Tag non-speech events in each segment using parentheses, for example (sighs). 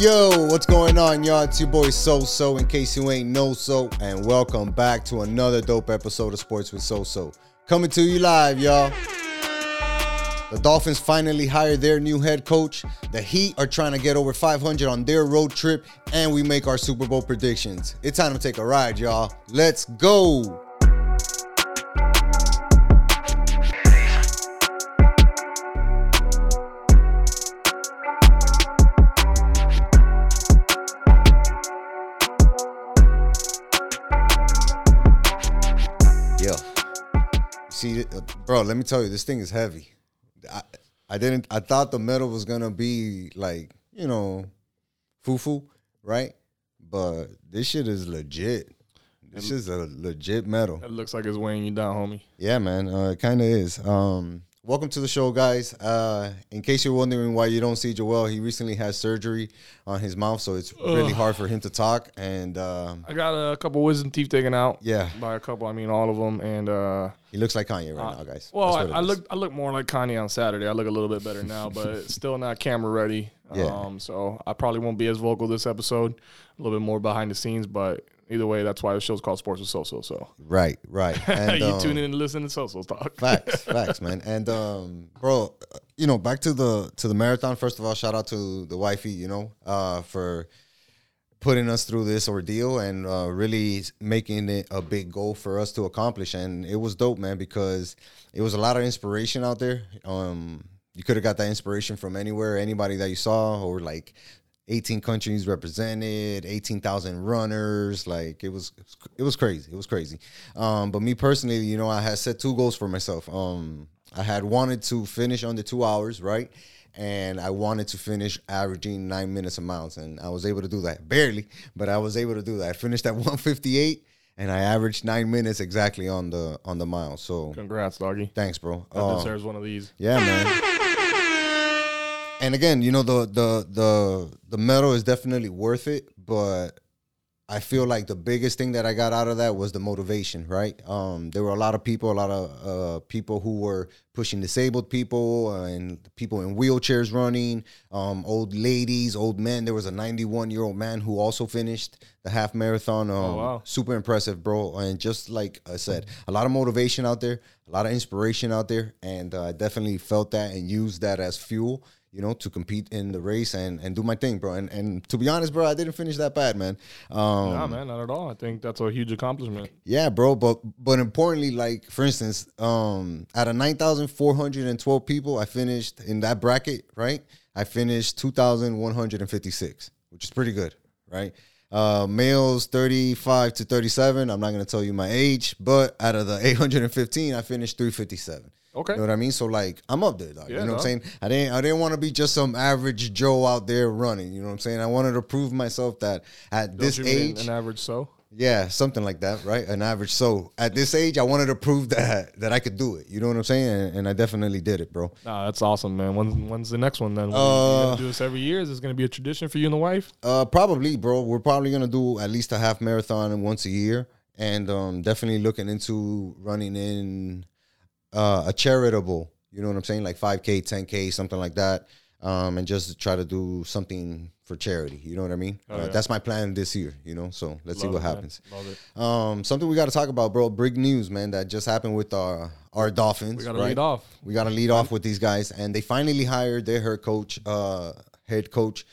Yo, what's going on, y'all? It's your boy So So, in case you ain't know so, and welcome back to another dope episode of Sports with So So. Coming to you live, y'all. The Dolphins finally hired their new head coach. The Heat are trying to get over 500 on their road trip, and we make our Super Bowl predictions. It's time to take a ride, y'all. Let's go. Bro, let me tell you, this thing is heavy. I, I didn't, I thought the metal was gonna be like, you know, foo foo, right? But this shit is legit. This is a legit metal. It looks like it's weighing you down, homie. Yeah, man, uh, it kind of is. Um, welcome to the show, guys. Uh, in case you're wondering why you don't see Joel, he recently had surgery on his mouth, so it's really hard for him to talk. And um, I got a couple wisdom teeth taken out. yeah, By a couple, I mean all of them. And uh, he looks like Kanye right now, guys. well, I, I look I look more like Kanye on Saturday. I look a little bit better now, but (laughs) still not camera ready. Yeah. Um, so I probably won't be as vocal this episode. A little bit more behind the scenes, but either way, that's why the show's called Sports with Soso. So So. right, right. (laughs) And, you um, tune in and listen to Soso talk. Facts, (laughs) facts, man. And um, bro, you know, back to the to the marathon. First of all, shout out to the wifey, you know, uh, for putting us through this ordeal and uh, really making it a big goal for us to accomplish. And it was dope, man, because it was a lot of inspiration out there. Um, you could have got that inspiration from anywhere, anybody that you saw, or like 18 countries represented, 18,000 runners. Like it was, it was crazy. It was crazy. Um, but me personally, you know, I had set two goals for myself. Um, I had wanted to finish under two hours, right? And I wanted to finish averaging nine minutes a mile, and I was able to do that. Barely, but I was able to do that. I finished at (laughs) 158, and I averaged nine minutes exactly on the on the mile. So Congrats, doggy. thanks, bro. That Uh, deserves one of these. yeah, man. And again, you know the the the the medal is definitely worth it, but I feel like the biggest thing that I got out of that was the motivation, right? Um, there were a lot of people, a lot of uh, people who were pushing disabled people uh, and people in wheelchairs running, um, old ladies, old men. There was a 91 year old man who also finished the half marathon. Um, wow. Super impressive, bro. And just like I said, a lot of motivation out there, a lot of inspiration out there, and uh, I definitely felt that and used that as fuel you know, to compete in the race and, and do my thing, bro. And and to be honest, bro, I didn't finish that bad, man. Um, Nah, man, not at all. I think that's a huge accomplishment. yeah, bro. But but importantly, like for instance, um, out of nine thousand four hundred and twelve people, I finished in that bracket, right? I finished two thousand one hundred and fifty six, which is pretty good, right? Uh, males 35 to 37. I'm not gonna tell you my age, but out of the 815, I finished 357. Okay. You know what I mean? So like I'm up there, dog. you Yeah, know what I'm saying? I didn't I didn't want to be just some average Joe out there running. You know what I'm saying? I wanted to prove myself that at this Don't you mean age, an average so. yeah, something like that, right? An average. So at this age, I wanted to prove that that I could do it. You know what I'm saying? And, and I definitely did it, bro. Nah, that's awesome, man. When's, when's the next one then? When you Uh, gonna do this every year? Is this going to be a tradition for you and the wife? Uh, probably, bro. We're probably gonna do at least a half marathon once a year, and um, definitely looking into running in uh, a charitable. You know what I'm saying? Like 5K, 10K, something like that. Um, and just try to do something for charity. You know what I mean? Oh, uh, yeah. That's my plan this year. You know, so let's see what it, happens. Love it. Um, something we got to talk about, bro. Big news, man, that just happened with our our Dolphins. We got to right? lead off. We got to lead off with these guys, and they finally hired their head coach, uh, head coach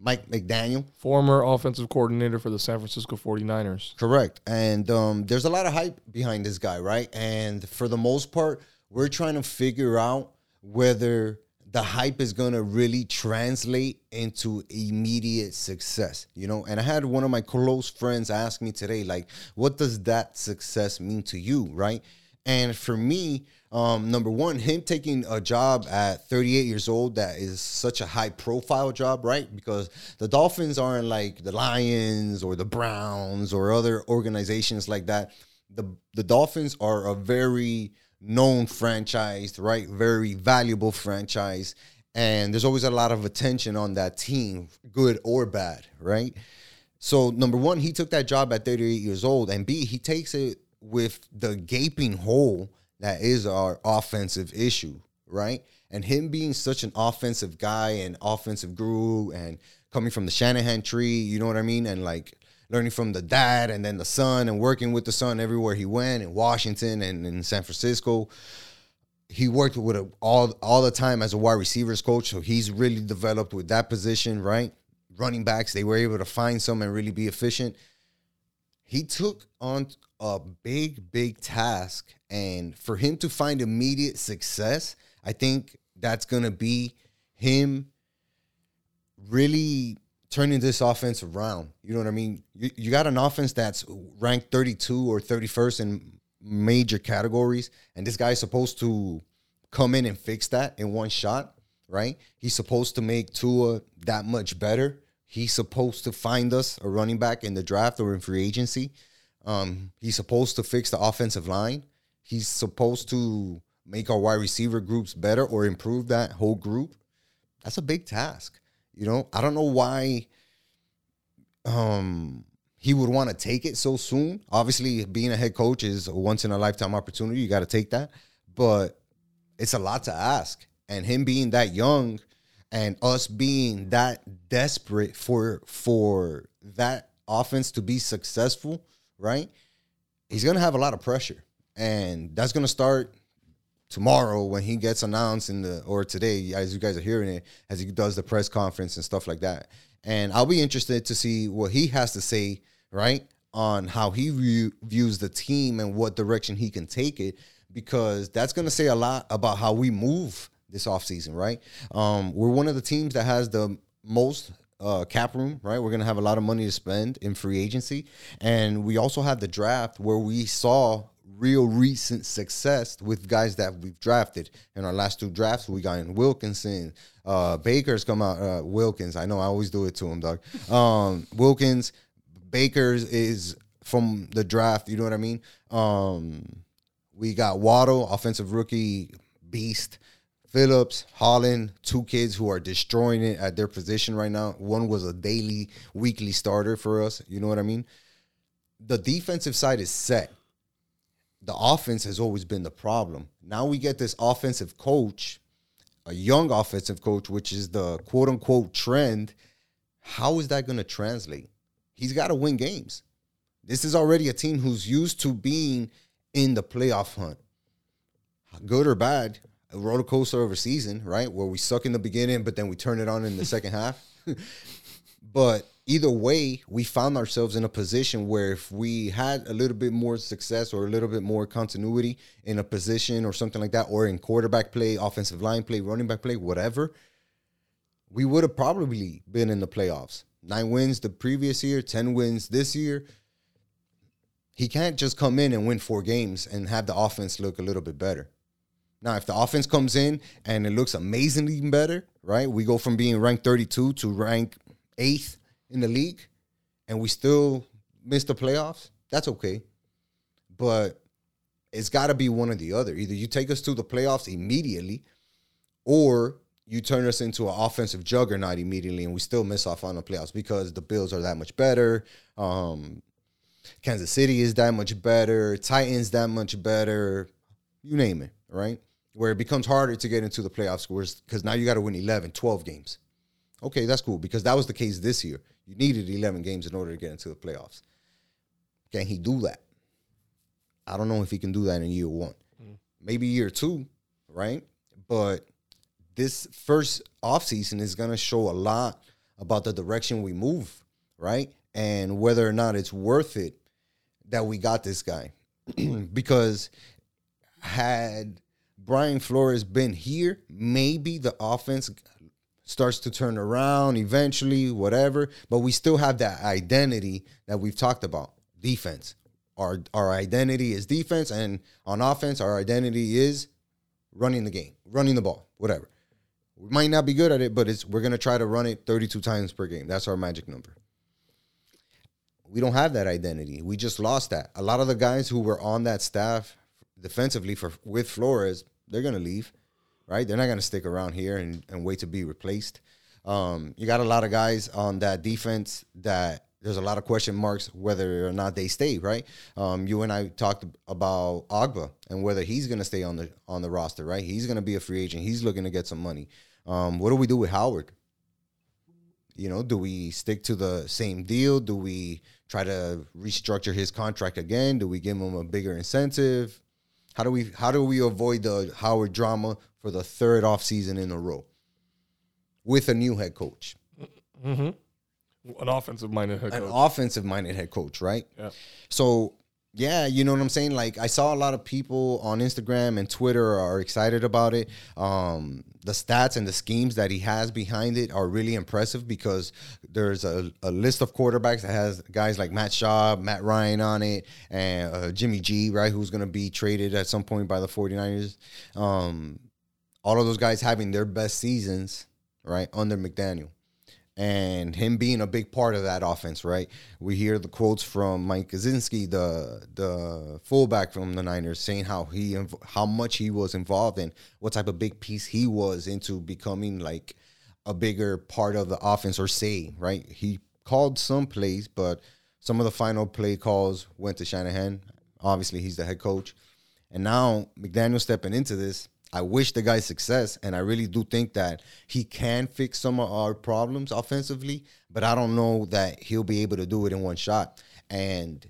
Mike McDaniel. Former offensive coordinator for the San Francisco 49ers. Correct. And um, there's a lot of hype behind this guy, right? And for the most part, we're trying to figure out whether the hype is going to really translate into immediate success, you know? And I had one of my close friends ask me today, like, what does that success mean to you, right? And for me, um, number one, him taking a job at 38 years old that is such a high profile job, right? Because the Dolphins aren't like the Lions or the Browns or other organizations like that. The the Dolphins are a very known franchise, right? Very valuable franchise. And there's always a lot of attention on that team, good or bad, right? So number one, he took that job at 38 years old, and B, he takes it with the gaping hole that is our offensive issue, right? And him being such an offensive guy and offensive guru and coming from the Shanahan tree, you know what I mean? And like learning from the dad and then the son and working with the son everywhere he went in Washington and in San Francisco. He worked with a, all all the time as a wide receivers coach, so he's really developed with that position, right? Running backs, they were able to find some and really be efficient. He took on a big, big task, and for him to find immediate success, I think that's gonna be him really turning this offense around. You know what I mean? You, you got an offense that's ranked 32 or 31st in major categories, and this guy's supposed to come in and fix that in one shot, right? He's supposed to make Tua that much better. He's supposed to find us a running back in the draft or in free agency. Um, he's supposed to fix the offensive line. He's supposed to make our wide receiver groups better or improve that whole group. That's a big task. You know, I don't know why um he would want to take it so soon. Obviously, being a head coach is a once in a lifetime opportunity. You got to take that. But it's a lot to ask. And him being that young and us being that desperate for for that offense to be successful, right? He's going to have a lot of pressure. And that's going to start tomorrow when he gets announced in the or today as you guys are hearing it as he does the press conference and stuff like that and i'll be interested to see what he has to say right on how he view, views the team and what direction he can take it because that's going to say a lot about how we move this offseason right um, we're one of the teams that has the most uh, cap room, right? We're gonna have a lot of money to spend in free agency, and we also have the draft where we saw real recent success with guys that we've drafted in our last two drafts. We got in Wilkinson, uh, Baker's come out. Uh, Wilkins, I know I always do it to him, dog. Um, Wilkins, Baker's is from the draft. You know what I mean? Um, we got Waddle, offensive rookie beast. Phillips, Holland, two kids who are destroying it at their position right now. One was a daily, weekly starter for us. You know what I mean? The defensive side is set the offense has always been the problem. Now we get this offensive coach, a young offensive coach, which is the quote unquote trend. How is that going to translate? He's got to win games. This is already a team who's used to being in the playoff hunt. Good or bad, a roller coaster of a season, right? Where we suck in the beginning, but then we turn it on in the (laughs) second half. (laughs) but either way, we found ourselves in a position where if we had a little bit more success or a little bit more continuity in a position or something like that, or in quarterback play, offensive line play, running back play, whatever, we would have probably been in the playoffs. Nine wins the previous year, 10 wins this year. He can't just come in and win four games and have the offense look a little bit better. Now, if the offense comes in and it looks amazingly better, right? We go from being ranked 32 to rank eighth in the league and we still miss the playoffs, that's okay. But it's got to be one or the other. Either you take us to the playoffs immediately or you turn us into an offensive juggernaut immediately and we still miss off on the playoffs because the Bills are that much better. Um, Kansas City is that much better. Titans that much better. You name it, right? Where it becomes harder to get into the playoffs because now you got to win 11, 12 games. Okay, that's cool because that was the case this year. You needed 11 games in order to get into the playoffs. Can he do that? I don't know if he can do that in year one. Mm. Maybe year two, right? But this first offseason is going to show a lot about the direction we move, right? And whether or not it's worth it that we got this guy. (clears throat) because had Brian Flores been here, maybe the offense starts to turn around eventually, whatever. But we still have that identity that we've talked about defense. Our, our identity is defense, and on offense, our identity is running the game, running the ball, whatever. We might not be good at it, but it's we're gonna try to run it 32 times per game. That's our magic number. We don't have that identity. We just lost that. A lot of the guys who were on that staff defensively for with Flores, they're gonna leave right? They're not going to stick around here and, and wait to be replaced. Um, you got a lot of guys on that defense that there's a lot of question marks whether or not they stay. Right? Um, you and I talked about Ogbah and whether he's going to stay on the on the roster. Right? He's going to be a free agent. He's looking to get some money. Um, what do we do with Howard? You know, do we stick to the same deal? Do we try to restructure his contract again? Do we give him a bigger incentive? How do we how do we avoid the Howard drama for the third off season in a row with a new head coach? Mm-hmm. An offensive minded head coach. An offensive minded head coach, right? Yeah. So yeah, you know what I'm saying? Like I saw a lot of people on Instagram and Twitter are excited about it. Um, the stats and the schemes that he has behind it are really impressive because there's a, a list of quarterbacks that has guys like Matt Schaub, Matt Ryan on it, and uh, Jimmy G, right, who's going to be traded at some point by the 49ers. Um, all of those guys having their best seasons, right, under McDaniel and him being a big part of that offense, right? We hear the quotes from Mike Kaczynski, the the fullback from the Niners, saying how he how much he was involved in what type of big piece he was into becoming like a bigger part of the offense or say, right? He called some plays, but some of the final play calls went to Shanahan. Obviously, he's the head coach. And now McDaniel stepping into this, I wish the guy success, and I really do think that he can fix some of our problems offensively, but I don't know that he'll be able to do it in one shot. And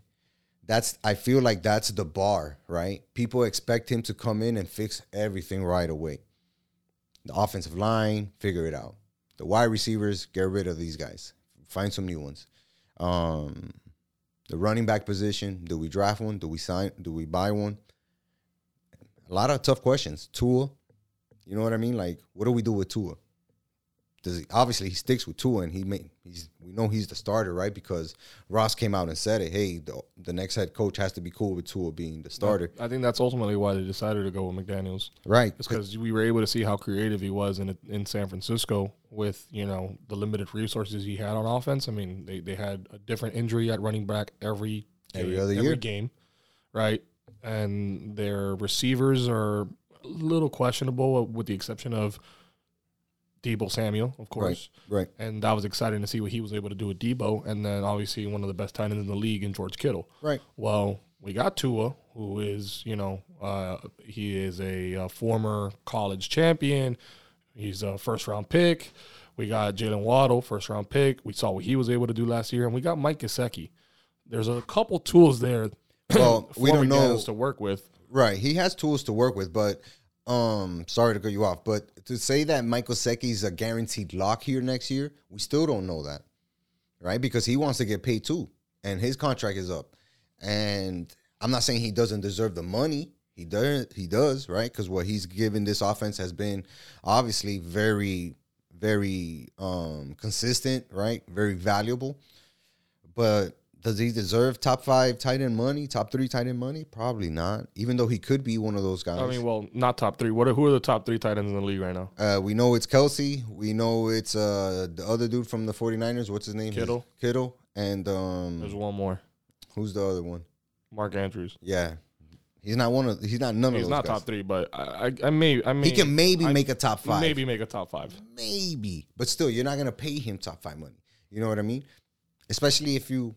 that's I feel like that's the bar, right? People expect him to come in and fix everything right away. The offensive line, figure it out. The wide receivers, get rid of these guys. Find some new ones. Um, the running back position, do we draft one? Do we sign? Do we buy one? A lot of tough questions. Tua, you know what I mean? Like, what do we do with Tua? Does he, obviously he sticks with Tua, and he may he's we know he's the starter, right? Because Ross came out and said it. Hey, the, the next head coach has to be cool with Tua being the starter, I think that's ultimately why they decided to go with McDaniels. right? Because we were able to see how creative he was in in San Francisco with you know the limited resources he had on offense. I mean, they, they had a different injury at running back every Every game- other every year. game, right? And their receivers are a little questionable, uh, with the exception of Deebo Samuel, of course. Right. right. And that was exciting to see what he was able to do with Deebo, and then obviously one of the best tight ends in the league in George Kittle. Right. Well, we got Tua, who is, you know, uh, he is a, uh former college champion. He's a first round pick. We got Jaylen Waddle, first round pick. We saw what he was able to do last year, and we got Mike Gesicki. There's a couple tools there. Well, (coughs) we don't know. To work with. Right. He has tools to work with, but um sorry to cut you off, but to say that Mike Gesicki's a guaranteed lock here next year, we still don't know that. Right? Because he wants to get paid too. And his contract is up. And I'm not saying he doesn't deserve the money. He does he does, right? Because what he's given this offense has been obviously very, very um consistent, right? Very valuable. But does he deserve top five tight end money, top three tight end money? Probably not. Even though he could be one of those guys. I mean, well, not top three. What are, who are the top three tight ends in the league right now? uh, we know it's Kelce. We know it's uh, the other dude from the 49ers. What's his name? Kittle. Kittle. And um, There's one more, who's the other one? Mark Andrews. Yeah, he's not one of. He's not none He's of those He's not guys. top three, but I, I, I may, I may, He can maybe I- make a top five. maybe make a top five. maybe, but still, you're not gonna pay him top five money. You know what I mean? Especially if you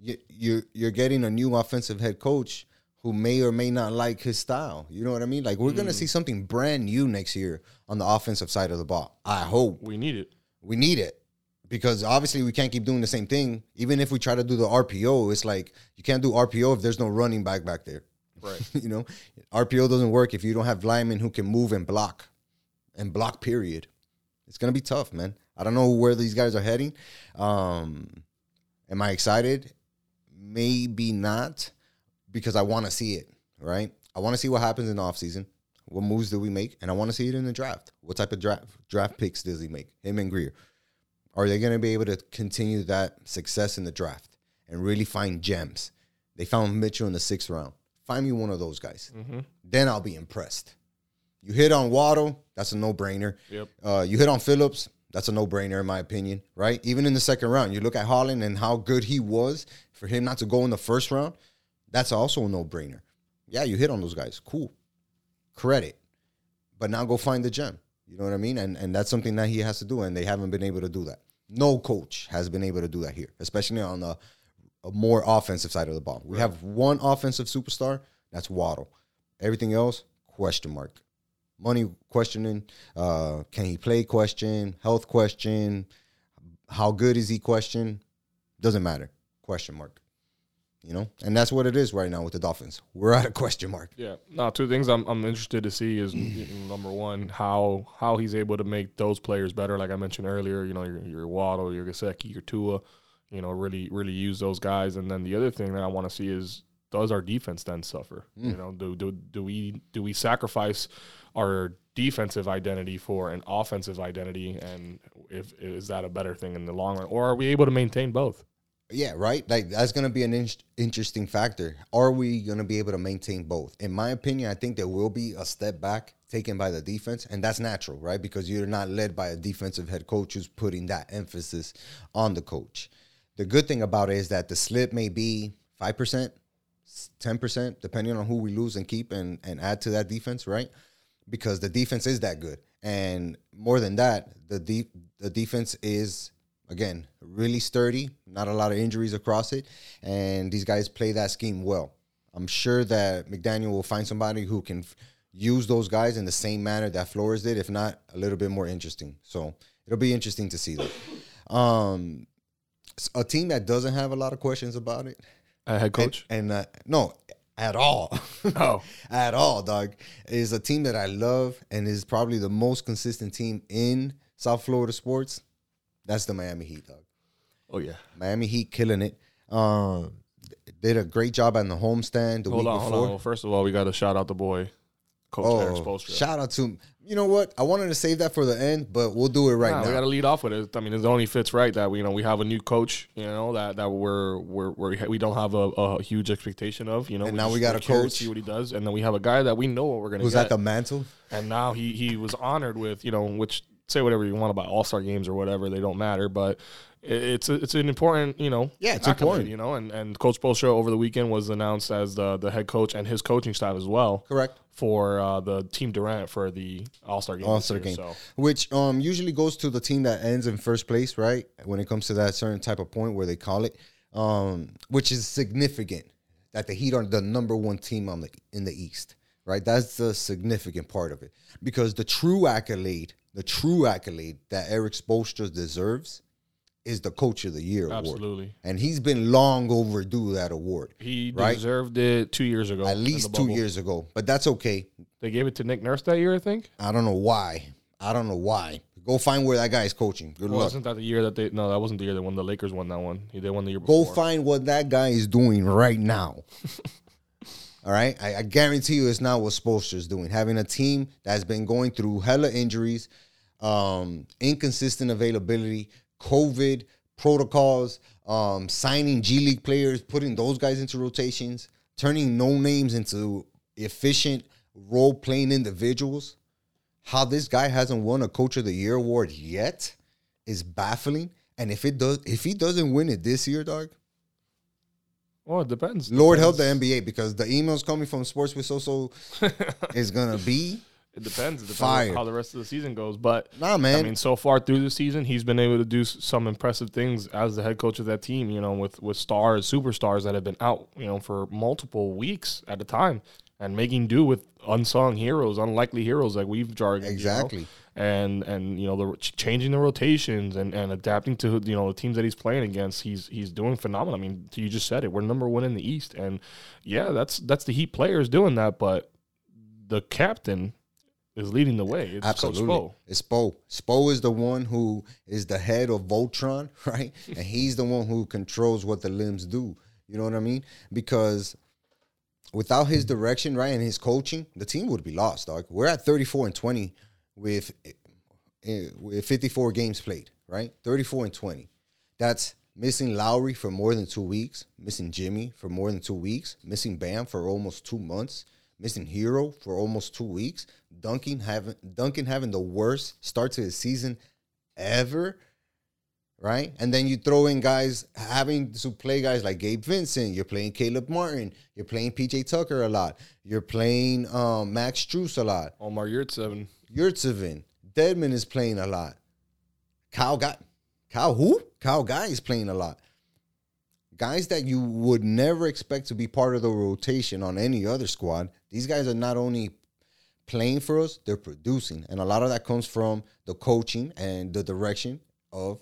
you you're, you're getting a new offensive head coach who may or may not like his style. You know what I mean? Like we're gonna see something brand new next year on the offensive side of the ball. I hope We need it. we need it because obviously we can't keep doing the same thing. Even if we try to do the RPO, it's like you can't do RPO if there's no running back back there. Right. (laughs) you know, RPO doesn't work if you don't have linemen who can move and block, and block. Period. It's gonna be tough, man. I don't know where these guys are heading. Um, am I excited? Maybe not, because I want to see it. Right? I want to see what happens in the offseason. What moves do we make? And I want to see it in the draft. What type of draft draft picks does he make? Him and Grier. Are they going to be able to continue that success in the draft and really find gems? They found Mitchell in the sixth round. Find me one of those guys. Then I'll be impressed. You hit on Waddle, that's a no brainer. Yep. Uh, you hit on Phillips, that's a no brainer in my opinion, right? Even in the second round, you look at Holland and how good he was for him not to go in the first round. That's also a no brainer. Yeah, you hit on those guys. Cool. Credit. But now go find the gem. You know what I mean? And and that's something that he has to do, and they haven't been able to do that. No coach has been able to do that here, especially on the a more offensive side of the ball. We have one offensive superstar, that's Waddle. Everything else, question mark. Money questioning, uh, can he play question, health question, how good is he question, doesn't matter. Question mark. You know, and that's what it is right now with the Dolphins. We're at a question mark. Yeah. Now, two things I'm I'm interested to see is (clears throat) number one how how he's able to make those players better. Like I mentioned earlier, you know, your your Waddle, your Gesicki, your Tua, you know, really really use those guys. And then the other thing that I want to see is does our defense then suffer? You know, do do do we do we sacrifice our defensive identity for an offensive identity, and if is that a better thing in the long run, or are we able to maintain both? Yeah, right. Like that's going to be an in- interesting factor. Are we going to be able to maintain both? In my opinion, I think there will be a step back taken by the defense, and that's natural, right? Because you're not led by a defensive head coach who's putting that emphasis on the coach. The good thing about it is that the slip may be five percent, ten percent, depending on who we lose and keep and and add to that defense, right? Because the defense is that good, and more than that, the de- the defense is again really sturdy. Not a lot of injuries across it, and these guys play that scheme well. I'm sure that McDaniel will find somebody who can f- use those guys in the same manner that Flores did, if not a little bit more interesting. So it'll be interesting to see that. Um, a team that doesn't have a lot of questions about it, Uh, head coach. and uh, no, at all. (laughs) Oh. (laughs) at all, dog. Is a team that I love and is probably the most consistent team in South Florida sports. That's the Miami Heat, dog. oh yeah. Miami Heat killing it. Um, did a great job on the homestand the Hold week on, before. hold on. Well, first of all, we got to shout out the boy, Coach Eric Oh, Spoelstra. shout out to you know what? I wanted to save that for the end, but we'll do it right Nah, now. we got to lead off with it. I mean, it only fits right that we, you know, we have a new coach. You know that that we're we're, we're we don't have a, a huge expectation of. You know, And now we just- got we're a coach. see what he does, and then we have a guy that we know what we're gonna Who's get. at the mantle? and now he he was honored with you know which say whatever you want about All Star games or whatever they don't matter, but it's a, it's an important you know Yeah, it's important. you know and and Coach Spoelstra over the weekend was announced as the the head coach and his coaching staff as well Correct. for uh, the team Durant for the All Star game. All Star game, So which um usually goes to the team that ends in first place, right? When it comes to that certain type of point where they call it, um, which is significant that the Heat are the number one team on the in the East, right? That's the significant part of it because the true accolade, the true accolade that Eric Spoelstra deserves, is the Coach of the Year award, absolutely. and he's been long overdue that award, He Right. deserved it two years ago. at least two years ago. But that's okay. They gave it to Nick Nurse that year, I think. I don't know why. I don't know why. Go find where that guy is coaching. Good luck. Wasn't that the year that they? No, that wasn't the year they won. The Lakers won that one. They won the year before. Go find what that guy is doing right now. (laughs) All right. I, I guarantee you it's not what Spoelstra's doing. Having a team that's been going through hella injuries, um, inconsistent availability, COVID protocols, um, signing G League players, putting those guys into rotations, turning no names into efficient role playing individuals. How this guy hasn't won a Coach of the Year award yet is baffling. And if it does, if he doesn't win it this year, dog, Well, it depends. Lord help the NBA because the emails coming from Sports with So (laughs) is gonna be It depends. It depends Fire. on how the rest of the season goes. But nah, man. I mean, so far through the season, he's been able to do some impressive things as the head coach of that team. You know, with with stars, superstars that have been out, you know, for multiple weeks at a time, and making do with unsung heroes, unlikely heroes like we've jarred. you know? Exactly. And and you know the ch- changing the rotations and, and adapting to you know the teams that he's playing against, he's he's doing phenomenal. I mean, you just said it. We're number one in the East, and yeah, that's that's the Heat players doing that. But the captain is leading the way. It's Absolutely. Coach Spo. It's Spo. Spo is the one who is the head of Voltron, (laughs) right? and he's the one who controls what the limbs do. You know what I mean? Because without his direction, right, and his coaching, the team would be lost, dog. We're at 34 and 20 with eh, with 54 games played, right? 34 and 20. That's missing Lowry for more than two weeks, missing Jimmy for more than two weeks, missing Bam for almost two months, missing Herro for almost two weeks, Duncan having Duncan having the worst start to his season ever, right? And then you throw in guys having to play guys like Gabe Vincent, you're playing Caleb Martin, you're playing PJ Tucker a lot, you're playing um, Max Strus a lot. Omar Yurtseven. Yurtsevin, Dedmon is playing a lot. Kyle got Kyle who? Kyle Guy is playing a lot. Guys that you would never expect to be part of the rotation on any other squad. These guys are not only playing for us, they're producing. And a lot of that comes from the coaching and the direction of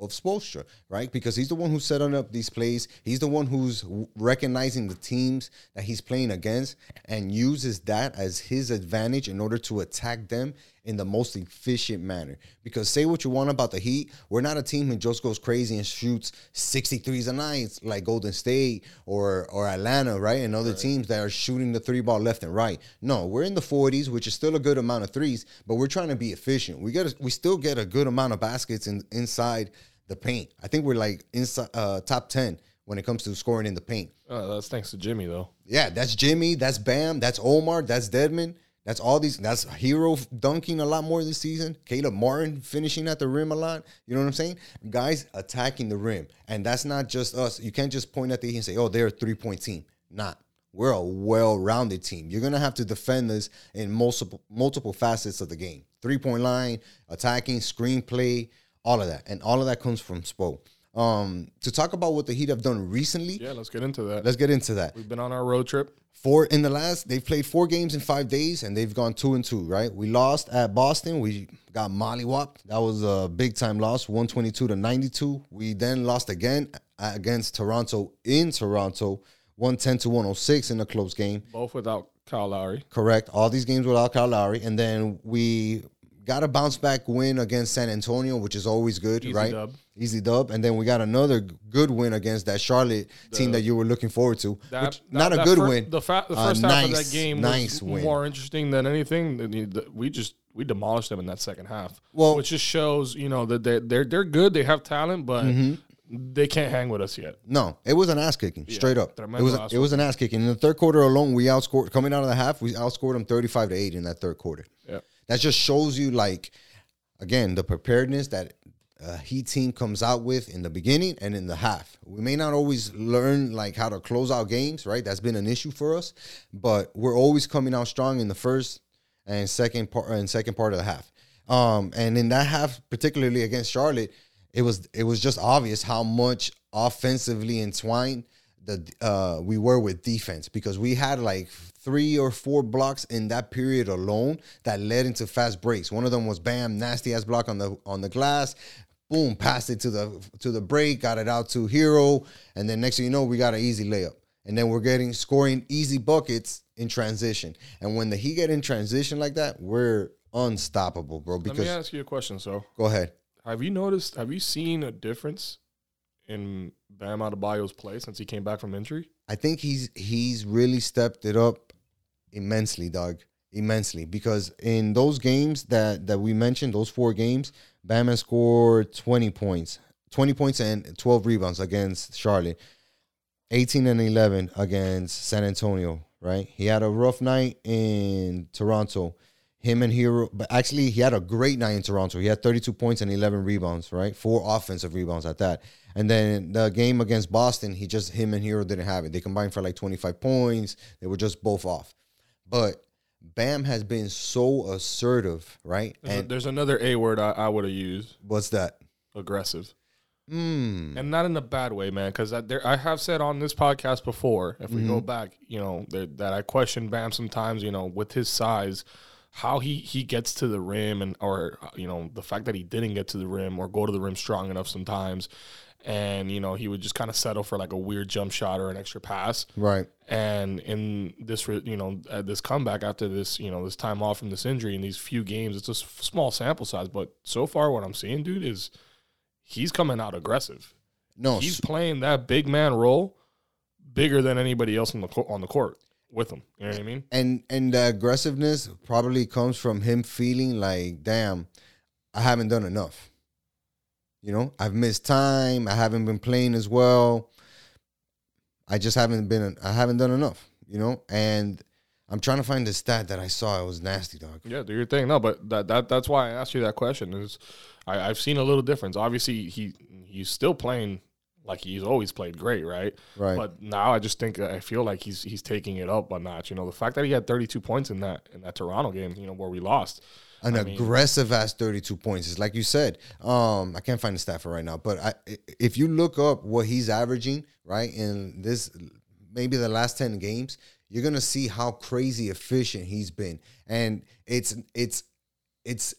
of Spoelstra, right? Because he's the one who's setting up these plays. He's the one who's recognizing the teams that he's playing against and uses that as his advantage in order to attack them in the most efficient manner. Because say what you want about the Heat, we're not a team who just goes crazy and shoots 63s a night like Golden State or or Atlanta, right? And other right. teams that are shooting the three ball left and right. No, we're in the 40s, which is still a good amount of threes, but we're trying to be efficient. We get a, we still get a good amount of baskets in, inside the paint. I think we're like inside uh, top 10 when it comes to scoring in the paint. Uh, that's thanks to Jimmy though. Yeah, that's Jimmy, that's Bam, that's Omar, that's Dedmon. That's all these. That's Herro dunking a lot more this season. Caleb Martin finishing at the rim a lot. You know what I'm saying? Guys attacking the rim, and that's not just us. You can't just point at the and say, "Oh, they're a three point team." Not. We're a well-rounded team. You're gonna have to defend us in multiple multiple facets of the game. Three point line, attacking, screenplay, all of that, and all of that comes from Spo. Um, to talk about what the Heat have done recently. Yeah, let's get into that. Let's get into that. We've been on our road trip. Four in the last, they've played four games in five days, and they've gone two and two. Right, we lost at Boston. We got mollywhopped. That was a big time loss, one twenty two to ninety two. We then lost again against Toronto in Toronto, one ten to one hundred six in a close game. Both without Kyle Lowry. Correct. All these games without Kyle Lowry, and then we got a bounce back win against San Antonio, which is always good, Easy right? Dub. Easy dub, and then we got another good win against that Charlotte the, team that you were looking forward to. That, which, that, not a good fir- win. The, fa- the first uh, half nice, of that game nice was win. more interesting than anything. We just we demolished them in that second half. Well, which just shows you know that they're they're, they're good. They have talent, but. Mm-hmm they can't hang with us yet. No, it was an ass kicking, yeah, straight up. It was it was an ass kicking. In the third quarter alone, we outscored coming out of the half. We outscored them thirty five to eight in that third quarter. Yeah, that just shows you like again, the preparedness that a Heat team comes out with in the beginning and in the half. We may not always learn like how to close out games, right? That's been an issue for us, but we're always coming out strong in the first and second part and second part of the half. Um, and in that half, particularly against Charlotte, it was it was just obvious how much offensively entwined the uh, we were with defense because we had like three or four blocks in that period alone that led into fast breaks. One of them was bam, nasty ass block on the on the glass. Boom, passed it to the to the break, got it out to Herro, and then next thing you know, we got an easy layup. And then we're getting scoring easy buckets in transition. And when the Heat get in transition like that, we're unstoppable, bro. Because let me ask you a question. So go ahead. Have you noticed? Have you seen a difference in Bam Adebayo's play since he came back from injury? I think he's he's really stepped it up immensely, dog. Immensely. Because in those games that that we mentioned, those four games, Bama scored 20 points. 20 points and 12 rebounds against Charlotte. 18 and 11 against San Antonio, right? He had a rough night in Toronto. Him and Herro, but actually he had a great night in Toronto. He had 32 points and 11 rebounds, right? Four offensive rebounds at that. And then the game against Boston, he just him and Herro didn't have it. They combined for like 25 points. They were just both off. But Bam has been so assertive, right? There's, and a, there's another A word I, I would have used. What's that? Aggressive. Mm. And not in a bad way, man. Because I, I have said on this podcast before, if we mm-hmm. go back, you know, that, that I question Bam sometimes, you know, with his size, how he he gets to the rim, and or you know, the fact that he didn't get to the rim or go to the rim strong enough sometimes, and you know he would just kind of settle for like a weird jump shot or an extra pass. Right. And in this, you know, this comeback after this, you know, this time off from this injury in these few games, it's a small sample size, but so far what I'm seeing, dude, is he's coming out aggressive. No, he's playing that big man role bigger than anybody else on the on the court with him. You know what I mean? And and the aggressiveness probably comes from him feeling like, damn, I haven't done enough. You know, I've missed time. I haven't been playing as well. I just haven't been. I haven't done enough. You know, and I'm trying to find the stat that I saw. It was nasty, dog. Yeah, do your thing. No, but that that that's why I asked you that question. Is I, I've seen a little difference. Obviously, he he's still playing like he's always played great, right? Right. But now I just think I feel like he's he's taking it up a notch. You know, the fact that he had 32 points in that in that Toronto game, you know, where we lost, an I mean- aggressive ass 32 points. It's like you said. Um, I can't find the stat for right now, but I, if you look up what he's averaging, right, in this maybe the last 10 games, you're gonna see how crazy efficient he's been. And it's it's it's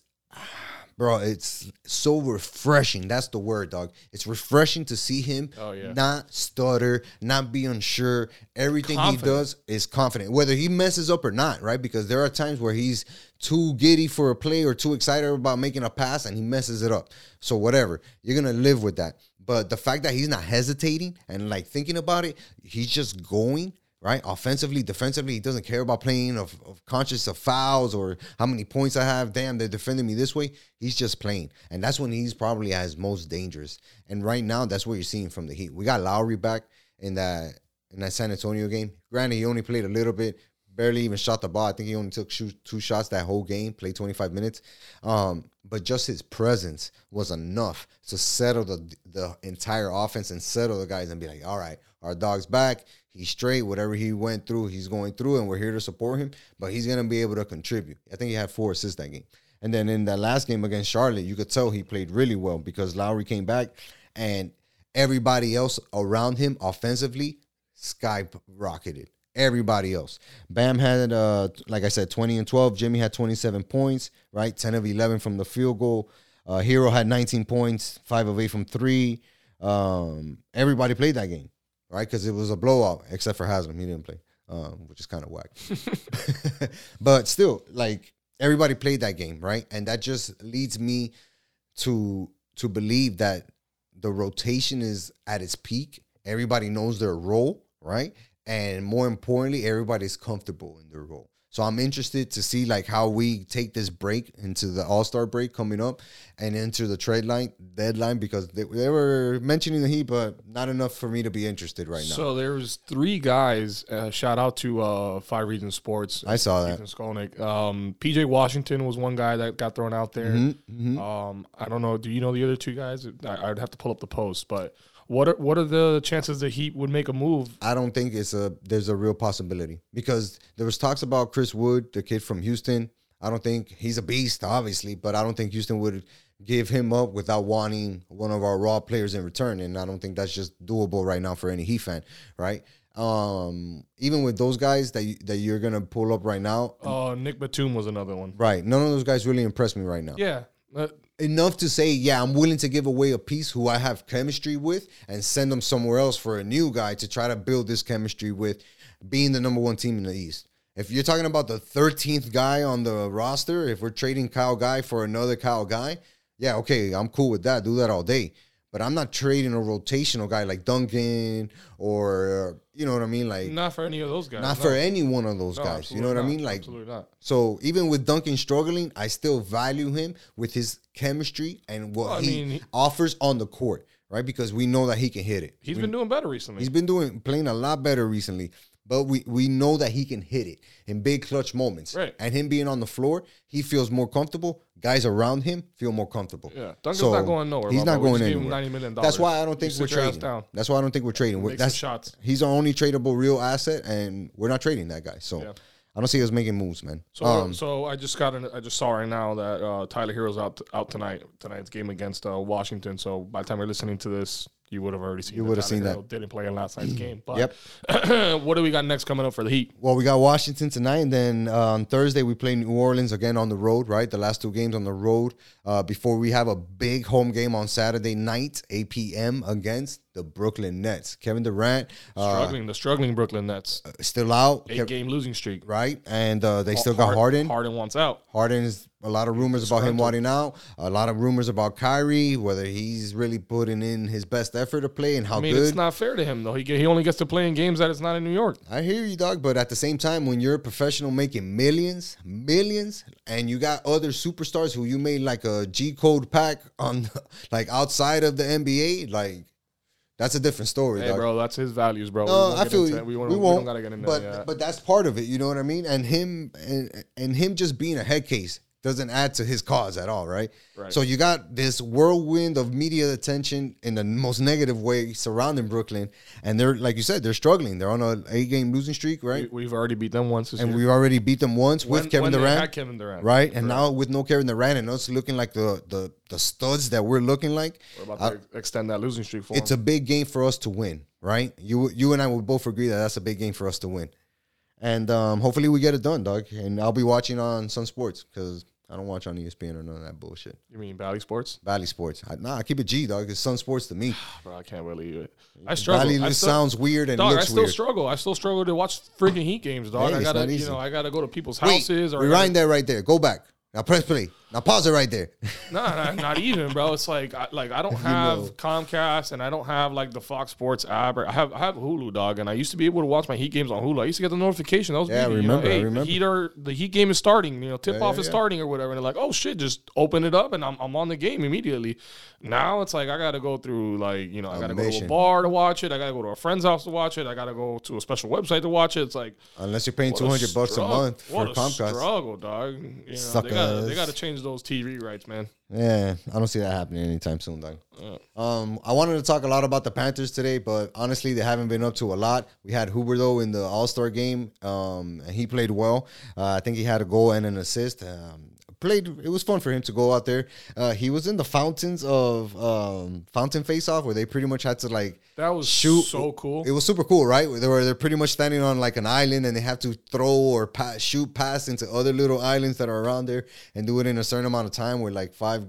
bro, it's so refreshing. That's the word, dog. It's refreshing to see him Oh, yeah. not stutter, not be unsure. Everything Confident. he does is confident, whether he messes up or not, right? Because there are times where he's too giddy for a play or too excited about making a pass and he messes it up. So whatever, you're gonna live with that. But the fact that he's not hesitating and like thinking about it, he's just going right? Offensively, defensively, he doesn't care about playing of, of conscious of fouls or how many points I have. Damn, they're defending me this way. He's just playing. And that's when he's probably his most dangerous. And right now, that's what you're seeing from the Heat. We got Lowry back in that in that San Antonio game. Granted, he only played a little bit, barely even shot the ball. I think he only took two shots that whole game, played 25 minutes. Um, but just his presence was enough to settle the the entire offense and settle the guys and be like, all right, our dog's back. He's straight. Whatever he went through, he's going through, and we're here to support him. But he's gonna be able to contribute. I think he had four assists that game. And then in that last game against Charlotte, you could tell he played really well because Lowry came back and everybody else around him offensively skyrocketed. Everybody else. Bam had, uh, like I said, 20 and 12. Jimmy had 27 points, right? 10 of 11 from the field goal. Uh, Herro had 19 points, 5 of 8 from 3. Um, everybody played that game, right? Because it was a blowout, except for Haslem. He didn't play, um, which is kind of whack. (laughs) but still, like, everybody played that game, right? And that just leads me to to believe that the rotation is at its peak. Everybody knows their role, right? And more importantly, everybody's comfortable in their role. So I'm interested to see like how we take this break into the All Star break coming up and into the trade line deadline because they, they were mentioning the Heat, but not enough for me to be interested right now. So there's three guys. Uh, shout out to uh, Five Reasons Sports. I saw that. Ethan Skolnick. Um, PJ Washington was one guy that got thrown out there. Mm-hmm, Um, I don't know. Do you know the other two guys? I, I'd have to pull up the post. But what are what are the chances the Heat would make a move? I don't think it's a there's a real possibility because there was talks about Chris Wood, the kid from Houston. I don't think he's a beast, obviously, but I don't think Houston would give him up without wanting one of our raw players in return, and I don't think that's just doable right now for any Heat fan, right? Um, even with those guys that you, that you're gonna pull up right now, Uh, Nick Batum was another one. right? None of those guys really impress me right now. Yeah. Enough to say, yeah, I'm willing to give away a piece who I have chemistry with and send them somewhere else for a new guy to try to build this chemistry with being the number one team in the East. If you're talking about the 13th guy on the roster, if we're trading Kyle Guy for another Kyle Guy, yeah, okay, I'm cool with that. Do that all day. But I'm not trading a rotational guy like Duncan or, you know what I mean? Like, not for any of those guys. not no. for any one of those No, guys. You know what I mean? Like, absolutely not. so even with Duncan struggling, I still value him with his chemistry and what Well, he mean, he- offers on the court, right? Because we know that he can hit it. He's We- been doing better recently. he's been doing playing a lot better recently. But we we know that he can hit it in big clutch moments. Right. And him being on the floor, he feels more comfortable. Guys around him feel more comfortable. Yeah, Duncan's So, not going nowhere. He's not going anywhere. $90 million. That's why I don't think we're sit your ass trading. That's why I don't think we're trading. We're- Make That's shots. He's our only tradable real asset, and we're not trading that guy. So Yeah. I don't see us making moves, man. So, um, so I just got an, I just saw right now that uh, Tyler Herro's out out tonight tonight's game against uh, Washington. So by the time you're listening to this, you would have already seen. You would have seen that. Didn't play in last night's game. But Yep. (clears throat) what do we got next coming up for the Heat? Well, we got Washington tonight, and then uh, on Thursday we play New Orleans again on the road. Right, the last two games on the road uh, before we have a big home game on Saturday night, 8 p.m. against the Brooklyn Nets. Kevin Durant uh, Struggling, the struggling Brooklyn Nets, still out, eight Kev- game losing streak. right, and uh, they still got Hard- Harden. Harden wants out. Harden is a lot of rumors about him wanting out. A lot of rumors about Kyrie, whether he's really putting in his best effort to play and how I mean, good. it's not fair to him though. He get, he only gets to play in games that it's not in New York. I hear you, dog, but at the same time, when you're a professional making millions, millions, and you got other superstars who you made like a G code pack on, like outside of the NBA, like that's a different story, Hey, dog. bro, that's his values, bro. No, I feel into. We, We, won't, we won't. don't gotta get into but that. but that's part of it. You know what I mean? And him and and him just being a head case doesn't add to his cause at all, right? Right. So you got this whirlwind of media attention in the most negative way surrounding Brooklyn, and they're like you said, they're struggling. They're on a eight game losing streak, right? We, have already beat them once and year. we already beat them once with Kevin when Durant, had Kevin Durant. right? And now with no Kevin Durant and us looking like the the the studs that we're looking like, We're about to extend that losing streak for it's them. a big game for us to win, right? You you and I would both agree that that's a big game for us to win, and um, hopefully we get it done, dog. And I'll be watching on Sun Sports because I don't watch on ESPN or none of that bullshit. You mean Bally Sports? Bally Sports, I, nah, I keep it G, dog. It's Sun Sports to me. (sighs) Bro, I can't believe it. I struggle. Bally I still, sounds weird and dog, I still weird. struggle. I still struggle to watch freaking Heat games, dog. Hey, I gotta, not you know, I gotta go to people's Wait, houses or I gotta- rewind that right there. Go back. Now press play. Now pause it right there. (laughs) Nah, not, not even, bro. It's like, I, like I don't (laughs) have know. Comcast and I don't have like the Fox Sports app. Or I have I have Hulu, dog, and I used to be able to watch my Heat games on Hulu. I used to get the notification. That was Yeah, I remember, You know, hey, remember. The Heat are the Heat game is starting. You know, tip off yeah, is yeah. starting or whatever. And they're like, oh shit, just open it up and I'm, I'm on the game immediately. Now it's like I gotta go through like you know I gotta go to a bar to watch it. I gotta go to a friend's house to watch it. I gotta go to a special website to watch it. It's like Unless you're paying two hundred bucks a month for a Comcast. struggle, dog. You know, gotta they gotta change those TV rights, man. Yeah, I don't see that happening anytime soon, dog. Um, I wanted to talk a lot about the Panthers today, but honestly, they haven't been up to a lot. We had Huberdeau in the All Star game, um, and he played well. Uh, I think he had a goal and an assist. Um, played. It was fun for him to go out there. Uh, he was in the fountains of um, fountain face off, where they pretty much had to like That was shoot. so cool. It was super cool, right? They were they're pretty much standing on like an island, and they have to throw or pass, shoot past into other little islands that are around there, and do it in a certain amount of time with like five,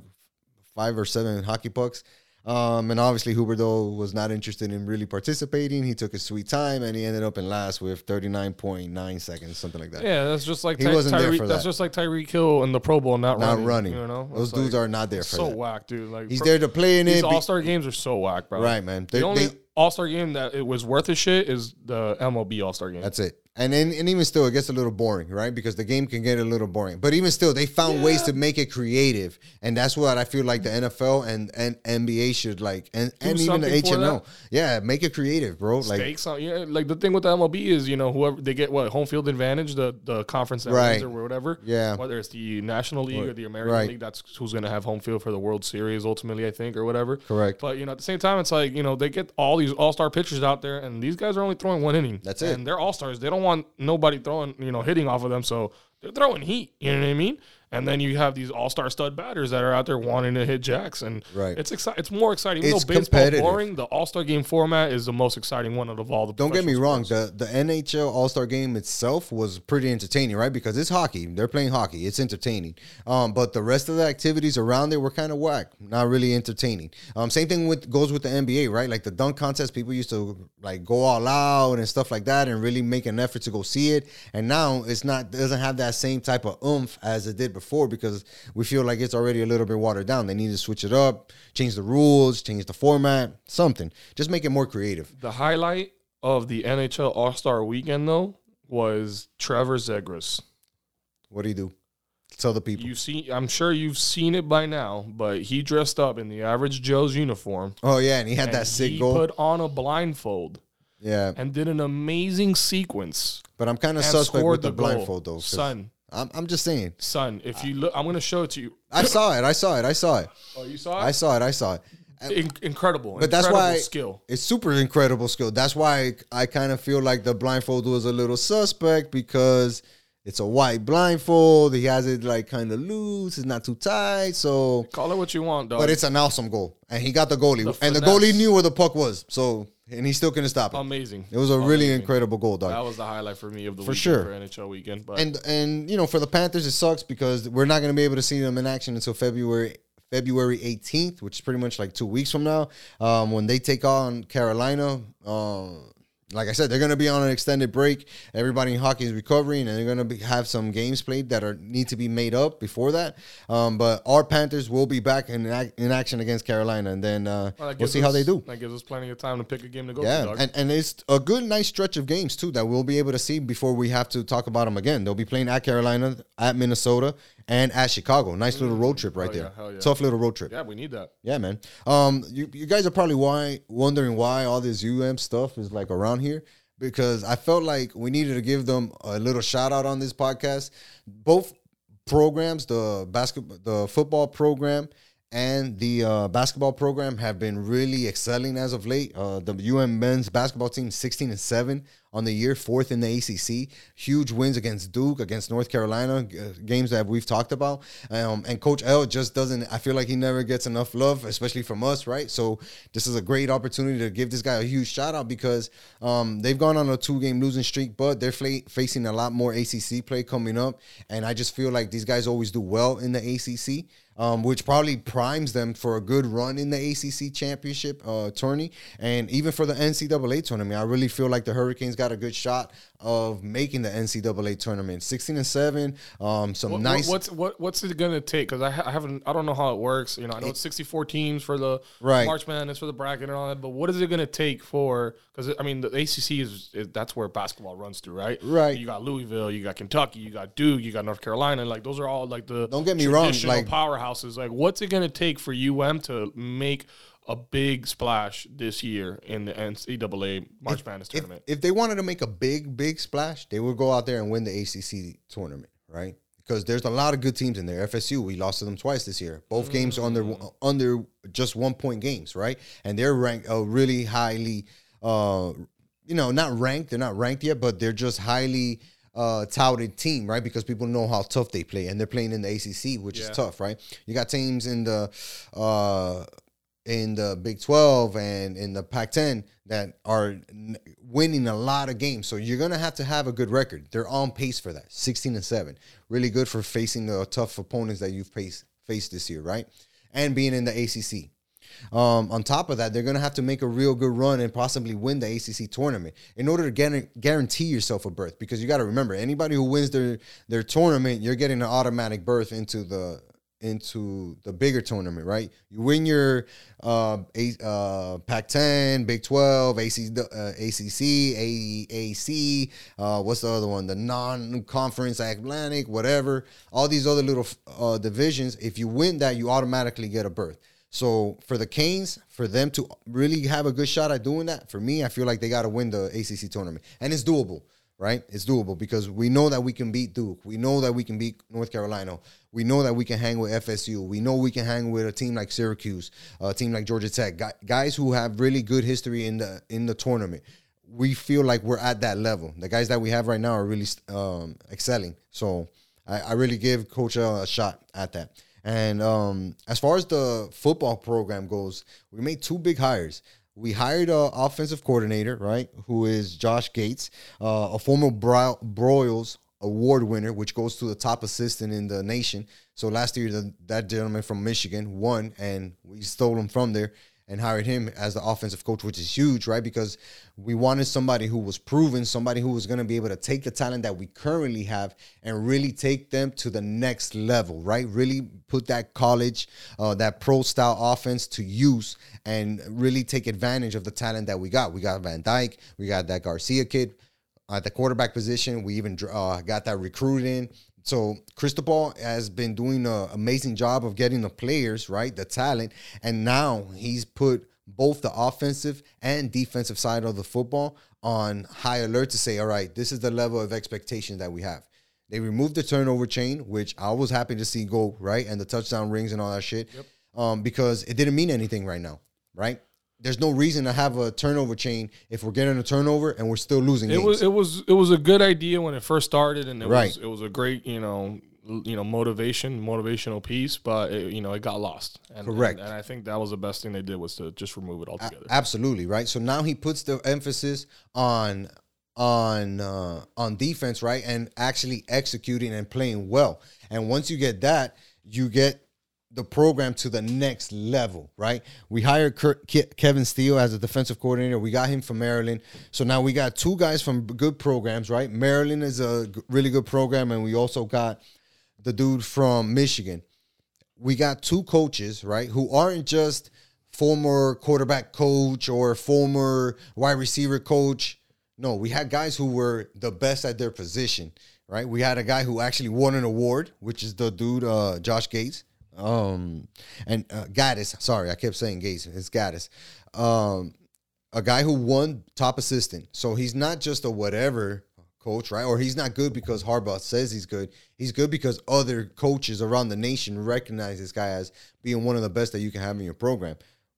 five or seven hockey pucks. Um, and obviously Huberdeau was not interested in really participating. He took his sweet time, and he ended up in last with thirty nine point nine seconds, something like that. Yeah, that's just like He Ty- wasn't there for That's that. just like Tyreek Hill in the Pro Bowl not, Not running. running. You know, Those It's dudes like- are not there for so that. whack, dude. Like He's pro- there to play in These it. be- All Star games are so whack, bro. Right, man. They- The only All Star game that it was worth a shit is the MLB All Star game. That's it. And then, and even still, it gets a little boring, right? Because the game can get a little boring. But even still, they found ways to make it creative, and that's what I feel like the NFL and, and NBA should like, and, and even the HNO, yeah, make it creative, bro. Like, Stakes on yeah, like the thing with the MLB is you know whoever they get what home field advantage the the conference that Right. or whatever Yeah. whether it's the National League or the American Right. League that's who's gonna have home field for the World Series ultimately I think or whatever Correct. but you know at the same time it's like you know they get all these all star pitchers out there and these guys are only throwing one inning That's it. and they're all stars they don't want nobody throwing you know hitting off of them. So they're throwing heat. You know what I mean and then you have these all star stud batters that are out there wanting to hit jacks and Right. it's exciting it's more exciting even It's though baseball boring the all star game format is the most exciting one out of all the don't get me wrong, sports. the the NHL All Star Game itself was pretty entertaining, right? Because it's hockey, they're playing hockey, it's entertaining. Um, but the rest of the activities around it were kind of whack, not really entertaining. Um, same thing with goes with the NBA, right? Like the dunk contest, people used to like go all out and stuff like that, and really make an effort to go see it. And now it's not doesn't have that same type of oomph as it did before because we feel like it's already a little bit watered down. They need to switch it up, change the rules, change the format, something. Just make it more creative. The highlight of the NHL All Star Weekend though was Trevor Zegras. What do you do? Tell the people. You see, I'm sure you've seen it by now, but he dressed up in the average Joe's uniform. oh yeah, and he had and that sick he goal. put on a blindfold yeah, and did an amazing sequence but I'm kind of suspect with the, the, goal. blindfold though. Son, I'm I'm just saying. son, if you look, I'm going to show it to you. I saw it. I saw it. I saw it. Oh, you saw it? I saw it. I saw it. In- incredible. But that's incredible why- skill. It's super incredible skill. That's why I kind of feel like the blindfold was a little suspect because it's a white blindfold. He has it like kind of loose. It's not too tight. So, Call it what you want, dog. but it's an awesome goal, and he got the goalie, The and the goalie knew where the puck was. So, and he still couldn't stop it. amazing. It was a really incredible goal, dog. That was the highlight for me of the For sure. for NHL weekend. But and and you know for the Panthers it sucks because we're not going to be able to see them in action until February February 18th, which is pretty much like two weeks from now, um, when they take on Carolina. Um, like I said, they're going to be on an extended break. Everybody in hockey is recovering, and they're going to have some games played that are need to be made up before that. Um, but our Panthers will be back in ac- in action against Carolina, and then uh, Well, we'll see how they do. That gives us plenty of time to pick a game to go Yeah, and, and it's a good, nice stretch of games too that we'll be able to see before we have to talk about them again. They'll be playing at Carolina, at Minnesota, and at Chicago. Nice little road trip right yeah, there. hell yeah. Tough little road trip. yeah, we need that. Yeah, man. Um, you, you guys are probably why wondering why all this UM stuff is like around here because I felt like we needed to give them a little shout out on this podcast. Both programs, the basketball, the football program, and the uh, basketball program have been really excelling as of late. Uh, the UM men's basketball team, sixteen and seven on the year, fourth in the ACC. Huge wins against Duke, against North Carolina, uh, games that we've talked about. Um, and Coach L just doesn't. I feel like he never gets enough love, especially from us, right? So this is a great opportunity to give this guy a huge shout out because um, they've gone on a two game losing streak, but they're facing a lot more ACC play coming up, and I just feel like these guys always do well in the ACC um, which probably primes them for a good run in the ACC championship uh, tourney and even for the NCAA tournament. I really feel like the Hurricanes got a good shot of making the NCAA tournament. 16 and 7, um, some What- nice. What's what what's it gonna take? Because I, ha- I haven't I don't know how it works. You know, I know it's 64 teams for the Right. March Madness for the bracket and all that. But what is it gonna take for? Because I mean, the ACC is, is that's where basketball runs through, right? Right. You got Louisville, you got Kentucky, you got Duke, you got North Carolina. Like those are all like the Don't get me wrong, like- powerhouses. Like, what's it gonna take for UM to make a big splash this year in the NCAA March Madness tournament? if they wanted to make a big, big splash, they would go out there and win the ACC tournament, right? Because there's a lot of good teams in there. FSU, we lost to them twice this year. Both games under under just one point games, right? And they're ranked a really highly, uh, you know, not ranked. They're not ranked yet, but they're just highly uh, touted team, right? Because people know how tough they play, and they're playing in the ACC, which Yeah. is tough, right? You got teams in the uh, in the Big 12 and in the Pac 10 that are winning a lot of games. So you're going to have to have a good record. They're on pace for that 16 and 7. Really good for facing the tough opponents that you've faced, faced this year, right? And being in the ACC. Um, on top of that, they're going to have to make a real good run and possibly win the ACC tournament in order to guar- guarantee yourself a berth. Because you got to remember, anybody who wins their their tournament, you're getting an automatic berth into the into the bigger tournament, right? You win your uh, A, uh, Pac-10, Big 12, AC, uh, ACC, AAC, uh, what's the other one? The non-conference Atlantic, whatever. All these other little uh, divisions. If you win that, you automatically get a berth. So for the Canes, for them to really have a good shot at doing that, for me, I feel like they got to win the ACC tournament, and it's doable, right? It's doable because we know that we can beat Duke, we know that we can beat North Carolina, we know that we can hang with FSU, we know we can hang with a team like Syracuse, a team like Georgia Tech, guys who have really good history in the in the tournament. We feel like we're at that level. The guys that we have right now are really um, excelling. So I, I really give Coach a shot at that. And um, as far as the football program goes, we made two big hires. We hired an offensive coordinator, right, who is Josh Gates, uh, a former Bro- Broyles award winner, which goes to the top assistant in the nation. So last year, the, that gentleman from Michigan won, and we stole him from there and hired him as the offensive coach, which is huge, right? Because we wanted somebody who was proven, somebody who was going to be able to take the talent that we currently have and really take them to the next level, right? Really put that college, uh, that pro style offense to use and really take advantage of the talent that we got. We got Van Dyke, we got that Garcia kid at the quarterback position. We even uh, got that recruit in. So Cristobal has been doing an amazing job of getting the players, right, the talent, and now he's put both the offensive and defensive side of the football on high alert to say, all right, this is the level of expectation that we have. They removed the turnover chain, which I was happy to see go right, and the touchdown rings and all that shit, um, because it didn't mean anything right now, right? There's no reason to have a turnover chain if we're getting a turnover and we're still losing It games. was it was it was a good idea when it first started, and it Right. was it was a great you know you know motivation motivational piece, but it, you know it got lost. And, Correct. And, and I think that was the best thing they did was to just remove it altogether. Absolutely, right? So now he puts the emphasis on on uh, on defense, right? And actually executing and playing well. And once you get that, you get the program to the next level, right? We hired Kurt, Ke- Kevin Steele as a defensive coordinator. We got him from Maryland. So now we got two guys from good programs, right? Maryland is a g- really good program, and we also got the dude from Michigan we got two coaches, right, who aren't just former quarterback coach or former wide receiver coach. No, we had guys who were the best at their position, right? We had a guy who actually won an award, which is the dude uh, Josh Gates. Um, and uh, Gattis, sorry, I kept saying Gates. It's Gattis. Um, a guy who won top assistant. So he's not just a whatever coach, right? Or he's not good because Harbaugh says he's good. He's good because other coaches around the nation recognize this guy as being one of the best that you can have in your program.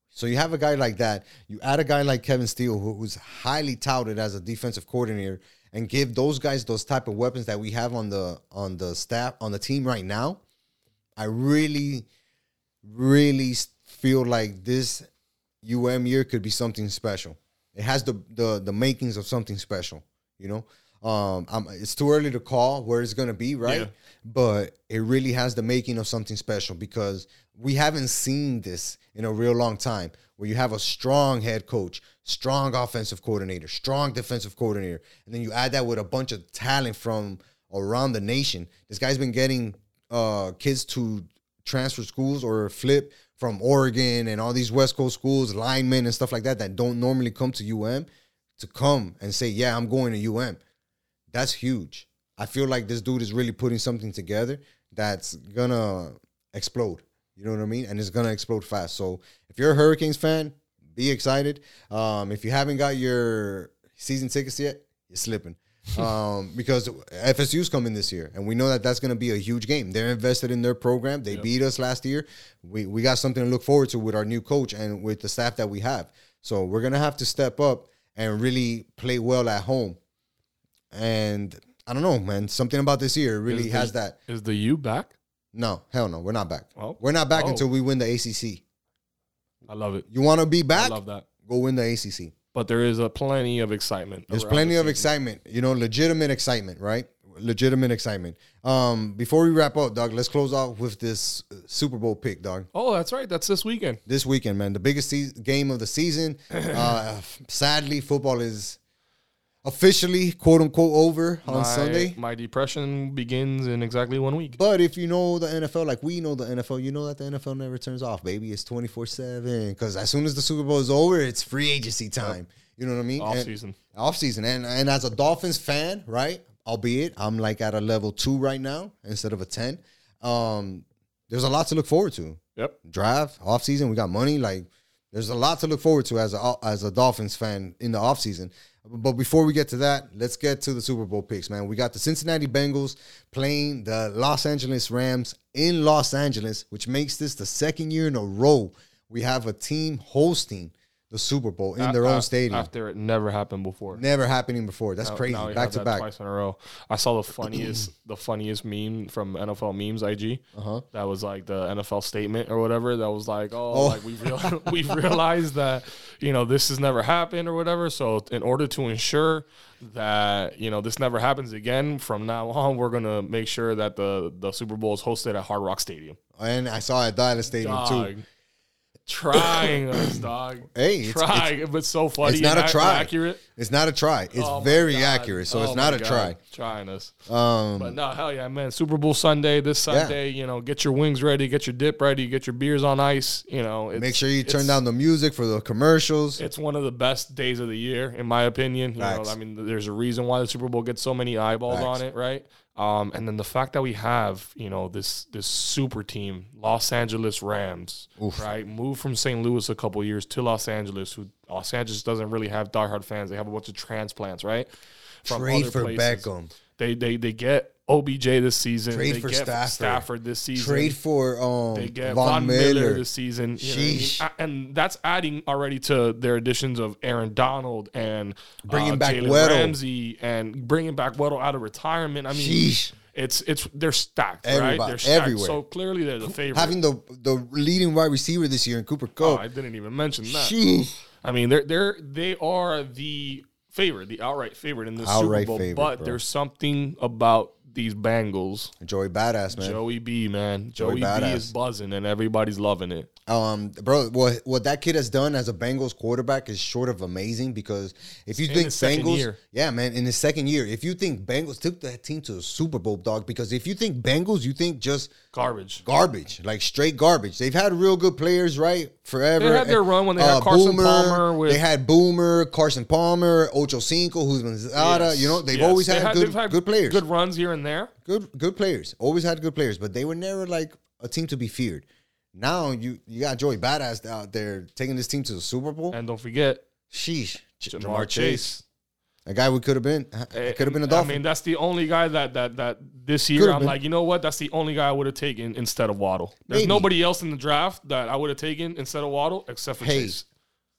So you have a guy like that. You add a guy like Kevin Steele, who, who's highly touted as a defensive coordinator, and give those guys those type of weapons that we have on the on the staff on the team right now. I really, really feel like this UM year could be something special. It has the the the makings of something special. You know, um, I'm, it's too early to call where it's gonna be, right? Yeah. But it really has the making of something special because we haven't seen this in a real long time. Where you have a strong head coach, strong offensive coordinator, strong defensive coordinator, and then you add that with a bunch of talent from around the nation. This guy's been getting uh, kids to transfer schools or flip from Oregon and all these West Coast schools, linemen and stuff like that that don't normally come to UM to come and say, "Yeah, I'm going to UM." That's huge. I feel like this dude is really putting something together that's gonna explode. You know what I mean? And it's gonna explode fast. So if you're a Hurricanes fan, be excited. Um, if you haven't got your season tickets yet, you're slipping. (laughs) um, because FSU's coming this year, and we know that that's going to be a huge game. They're invested in their program. They beat us last year. We we got something to look forward to with our new coach and with the staff that we have. So we're gonna have to step up and really play well at home. And I don't know, man. Something about this year really the- has that. Is the U back? No, hell no, we're not back. Oh. We're not back Oh. until we win the ACC. I love it. You want to be back? I love that. Go win the ACC. But there is a plenty of excitement. There's plenty the of excitement, you know, legitimate excitement, right? Legitimate excitement. Um, before we wrap up, dog, let's close out with this uh, Super Bowl pick, dog. Oh, that's right. That's this weekend. This weekend, man, the biggest se- game of the season. (clears throat) Uh, sadly, football is officially quote unquote over on my, Sunday. My depression begins in exactly one week. But if you know the NFL, like we know the NFL, you know that the NFL never turns off, baby. It's 24 7. Because as soon as the Super Bowl is over, it's free agency time. You know what I mean? Off And- season. off season and and as a dolphins fan right albeit i'm like at a level two right now instead of a 10 um there's a lot to look forward to Yep. draft off season we got money like there's a lot to look forward to as a as a dolphins fan in the off season but before we get to that let's get to the super bowl picks man. We got the cincinnati bengals playing the los angeles rams in los angeles which makes this the second year in a row we have a team hosting the super bowl in their A- own af- stadium After it never happened before. Never happening before. That's Now- crazy. now we back have to that back. twice in a row. I saw the funniest, (clears throat) the funniest meme from NFL memes IG. Uh-huh. That was like the NFL statement or whatever. That was like, oh, Oh. like we've real, (laughs) we've realized that you know this has never happened or whatever. So in order to ensure that you know this never happens again, from now (laughs) on, we're gonna make sure that the the Super Bowl is hosted at Hard Rock Stadium. And I saw it at Dallas Stadium Dog. too. Trying (coughs) us, dog. Hey, it's, trying, but so funny. it's not a try. Accurate. it's not a try. It's Oh very accurate. So Oh it's not a God. try. Trying us. Um, But no, hell yeah, man. Super Bowl Sunday, this Yeah. Sunday, you know, get your wings ready, get your dip ready, get your beers on ice. You know, it's, make sure you turn down the music for the commercials. It's one of the best days of the year, in my opinion. You Facts. know, I mean, there's a reason why the Super Bowl gets so many eyeballs Facts. on it, right? Um, and then the fact that we have, you know, this this super team, Los Angeles Rams, right? Moved from St. Louis a couple years to Los Angeles. Who Los Angeles doesn't really have diehard fans. They have a bunch of transplants, right? From Trade for places. Beckham. They they they get OBJ this season. Trade they for get Stafford. Stafford this season. Trade for um, They get Von, Von, Miller. Miller. this season, know I mean? Sheesh. And that's adding already to their additions of Aaron Donald and Bringing uh, back Weddle. Ramsey and bringing back Weddle out of retirement. I mean, Sheesh. it's it's they're stacked, right? They're stacked. everywhere. So clearly they're the favorite. Having the the leading wide receiver this year in Cooper oh, Kupp. I didn't even mention that. Sheesh. I mean, they're they're they are the favorite, the outright favorite in this Outright Super Bowl. favorite, but bro. there's something about these Bengals. Joey Badass, man. Joey B, man. Joey Joey, B is buzzing and everybody's loving it. Um, bro, what what that kid has done as a Bengals quarterback is short of amazing because if you In think Bengals, yeah, man, in his second year, if you think Bengals took that team to the Super Bowl, dog, because if you think Bengals, you think just Garbage. garbage, like straight garbage. They've had real good players, right? Forever. They had their run when they had Carson Palmer with- they had Boomer, Carson Palmer, Ocho Cinco, who's been Zada. Yes, You know, they've yes. always They had, good, had good players, Good runs here and there. good good players. Always had good players, but they were never like a team to be feared. Now you you got Joey Badass out there taking this team to the Super Bowl. And don't forget, Sheesh, J- Ja'Marr Chase. A guy we could have been. Eh, could have been a I Dolphin. I mean, that's the only guy that that that this year Could've I'm been. like, you know what? That's the only guy I would have taken instead of Waddle. There's Maybe. nobody else in the draft that I would have taken instead of Waddle except for Hey, Chase.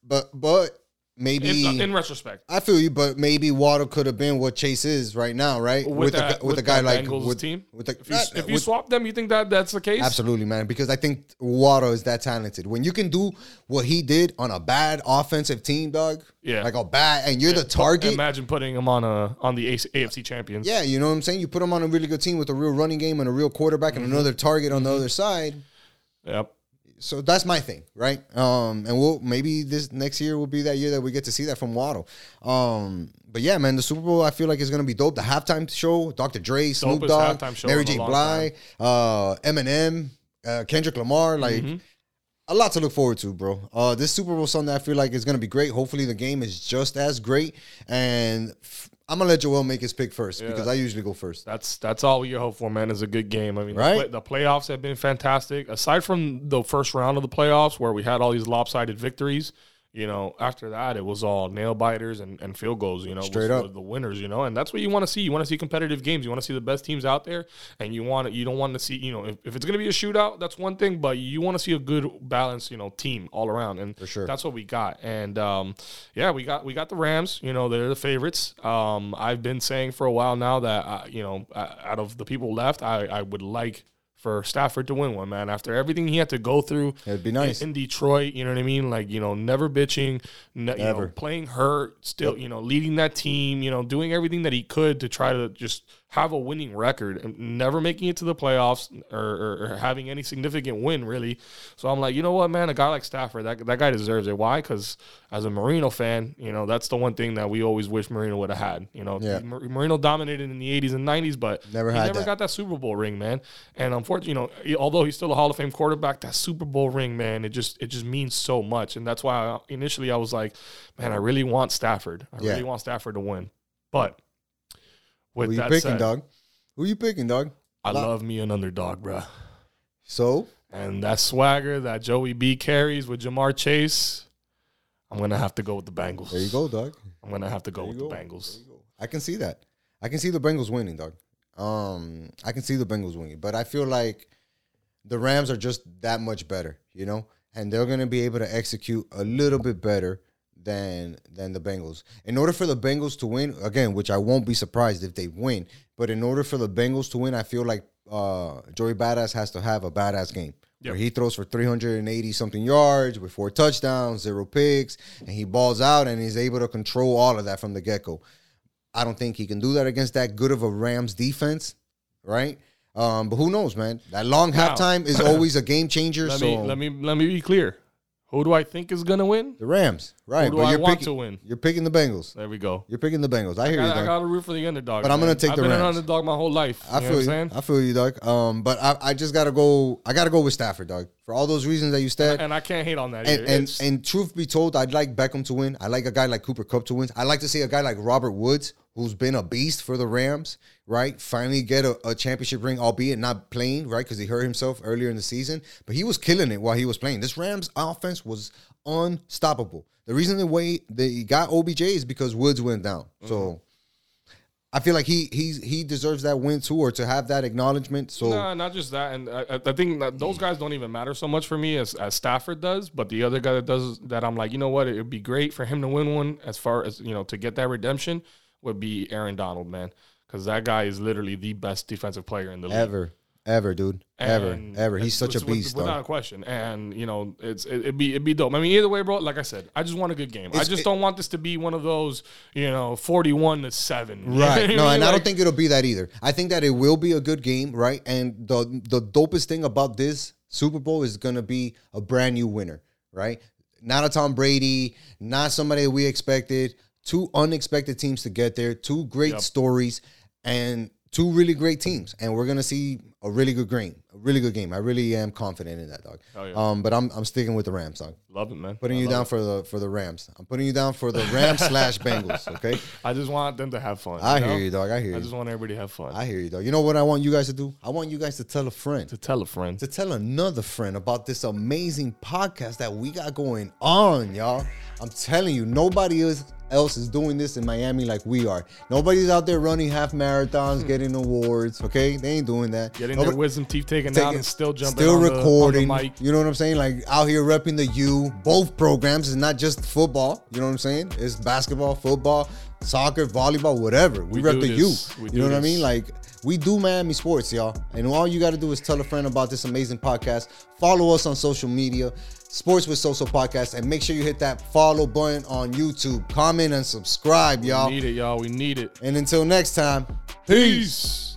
but but maybe In, in retrospect, I feel you, but maybe Waddle could have been what Chase is right now, right? with, a that, gu- with, with a guy like Bengals with, team, with a, if you, not- if you with- swap them, you think that that's the case? Absolutely, man. Because I think Waddle is that talented. When you can do what he did on a bad offensive team, dog. Yeah. Like a bad, and you're the target. Imagine putting him on a on the AFC champions. Yeah, you know what I'm saying. You put him on a really good team with a real running game and a real quarterback Mm-hmm. and another target on the other side. Yep. So that's my thing, right? Um, and we'll maybe this next year will be that year that we get to see that from Waddle. Um, but yeah, man, the Super Bowl I feel like is gonna be dope. The halftime show, Dr. Dre, Snoop Dogg, Mary J. a J. long Blige, uh, Eminem, uh, Kendrick Lamar, like. Mm-hmm. A lot to look forward to, bro. Uh, this Super Bowl Sunday, I feel like is gonna be great. Hopefully, the game is just as great. And f- I'm gonna let Joel make his pick first because I usually go first. That's that's all you hope for, man. Is a good game. I mean, Right? the, play, the playoffs have been fantastic. Aside from the first round of the playoffs, where we had all these lopsided victories, you know, after that it was all nail biters and, and field goals. You know, Straight was up. the winners. You know, and that's what you want to see. You want to see competitive games. You want to see the best teams out there, and you want you don't want to see you know if, if it's going to be a shootout, that's one thing, but you want to see a good balanced you know team all around, and For sure. that's what we got. And um, yeah, we got we got the Rams. You know, they're the favorites. Um, I've been saying for a while now that uh, you know, out of the people left, I, I would like for Stafford to win one, man. After everything he had to go through, It'd be nice. in, in Detroit. You know what I mean? Like you know, never bitching, ne- you know, Never. playing hurt, still you know, leading that team. You know, doing everything that he could to try to just have a winning record and never making it to the playoffs or, or, or having any significant win really. So I'm like, you know what, man, a guy like Stafford, that that guy deserves it. Why? Because as a Marino fan, you know, that's the one thing that we always wish Marino would have had. You know, Yeah. Mar- Marino dominated in the 80s and 90s, but Never he had never that. got that Super Bowl ring, man. And unfortunately, you know, although he's still a Hall of Fame quarterback, that Super Bowl ring, man, it just it just means so much. And that's why I, initially I was like, man, I really want Stafford. I Yeah. really want Stafford to win. But with Who you that picking, said, dog? Who you picking, dog? I love me an underdog, bruh. So And that swagger that Joey B carries with Ja'Marr Chase, I'm gonna have to go with the Bengals. there you go, dog. I'm gonna have to go There with you the go. Bengals. There you go. I can see that. I can see the Bengals winning, dog. Um, I can see the Bengals winning, but I feel like the Rams are just that much better, you know, and they're gonna be able to execute a little bit better than than the Bengals. In order for the Bengals to win, again, which I won't be surprised if they win, but in order for the Bengals to win, I feel like uh, Joey Badass has to have a badass game. Where he throws for 380 something yards with four touchdowns, zero picks, and he balls out and he's able to control all of that from the get go. I don't think he can do that against that good of a Rams defense, right? Um, but who knows, man? That long Now- halftime is (laughs) always a game changer. Let so me let me let me be clear. Who do I think is gonna win? the Rams, right? Who do but I you're want picking, to win? You're picking the Bengals. There we go. You're picking the Bengals. I hear I, you, I got to root for the underdog. But I'm gonna take I've the been an Rams. underdog my whole life. I you know feel what you. I feel you, dog. Um, but I, I just gotta go. I gotta go with Stafford, dog, for all those reasons that you said. and I can't hate on that. And and, and truth be told, I'd like Beckham to win. I like a guy like Cooper Kupp to win. I like to see a guy like Robert Woods, who's been a beast for the Rams, right? Finally get a, a championship ring, albeit not playing, right? Because he hurt himself earlier in the season, but he was killing it while he was playing. This Rams offense was unstoppable. The reason the way they got OBJ is because Woods went down. Mm-hmm. So I feel like he he's he deserves that win too, or to have that acknowledgement. So Nah, not just that, and I, I- I think that those guys don't even matter so much for me as, as Stafford does. But the other guy that does that, I'm like, you know what? It would be great for him to win one. As far as you know, to get that redemption would be Aaron Donald, man, because that guy is literally the best defensive player in the league. ever, ever, dude, ever, And ever. He's such a it's beast, without a question. And you know, it's it, it'd be it'd be dope. I mean, either way, bro. Like I said, I just want a good game. I just it- don't want this to be one of those, you know, forty-one to seven. (laughs) You know what Right. No, and I don't think it'll be that either. I think that it will be a good game, right? And the the dopest thing about this Super Bowl is gonna be a brand new winner, right? Not a Tom Brady, not somebody we expected. Two unexpected teams to get there, two great Yep. stories, and two really great teams. And we're gonna see a really good game, a really good game. I really am confident in that dog. Oh, yeah. Um, but I'm I'm sticking with the Rams, dog. Love it, man. Putting I you down it. for the for the Rams. I'm putting you down for the Rams (laughs) slash Bengals. Okay. I just want them to have fun. I know? hear you, dog. I hear you. I just want everybody to have fun. I hear you, dog. You know what I want you guys to do? I want you guys to tell a friend. to tell a friend. to tell another friend about this amazing podcast that we got going on, y'all. I'm telling you, nobody else else is doing this in Miami like we are. Nobody's out there running half marathons, hmm. getting awards. Okay, they ain't doing that. Getting Nobody- their wisdom teeth taken taking- out and still jumping still on the- the recording. mic. you know what I'm saying? Like out here repping the U. Both programs is not just football. You know what I'm saying? It's basketball, football, soccer, volleyball, whatever. We, We rep the. U. You know what I mean? Like we do Miami sports, y'all. And all you got to do is tell a friend about this amazing podcast. Follow us on social media, Sports with Social Podcast, and make sure you hit that follow button on YouTube. Comment and subscribe, y'all. We need it, y'all. We need it. And until next time, peace. Peace.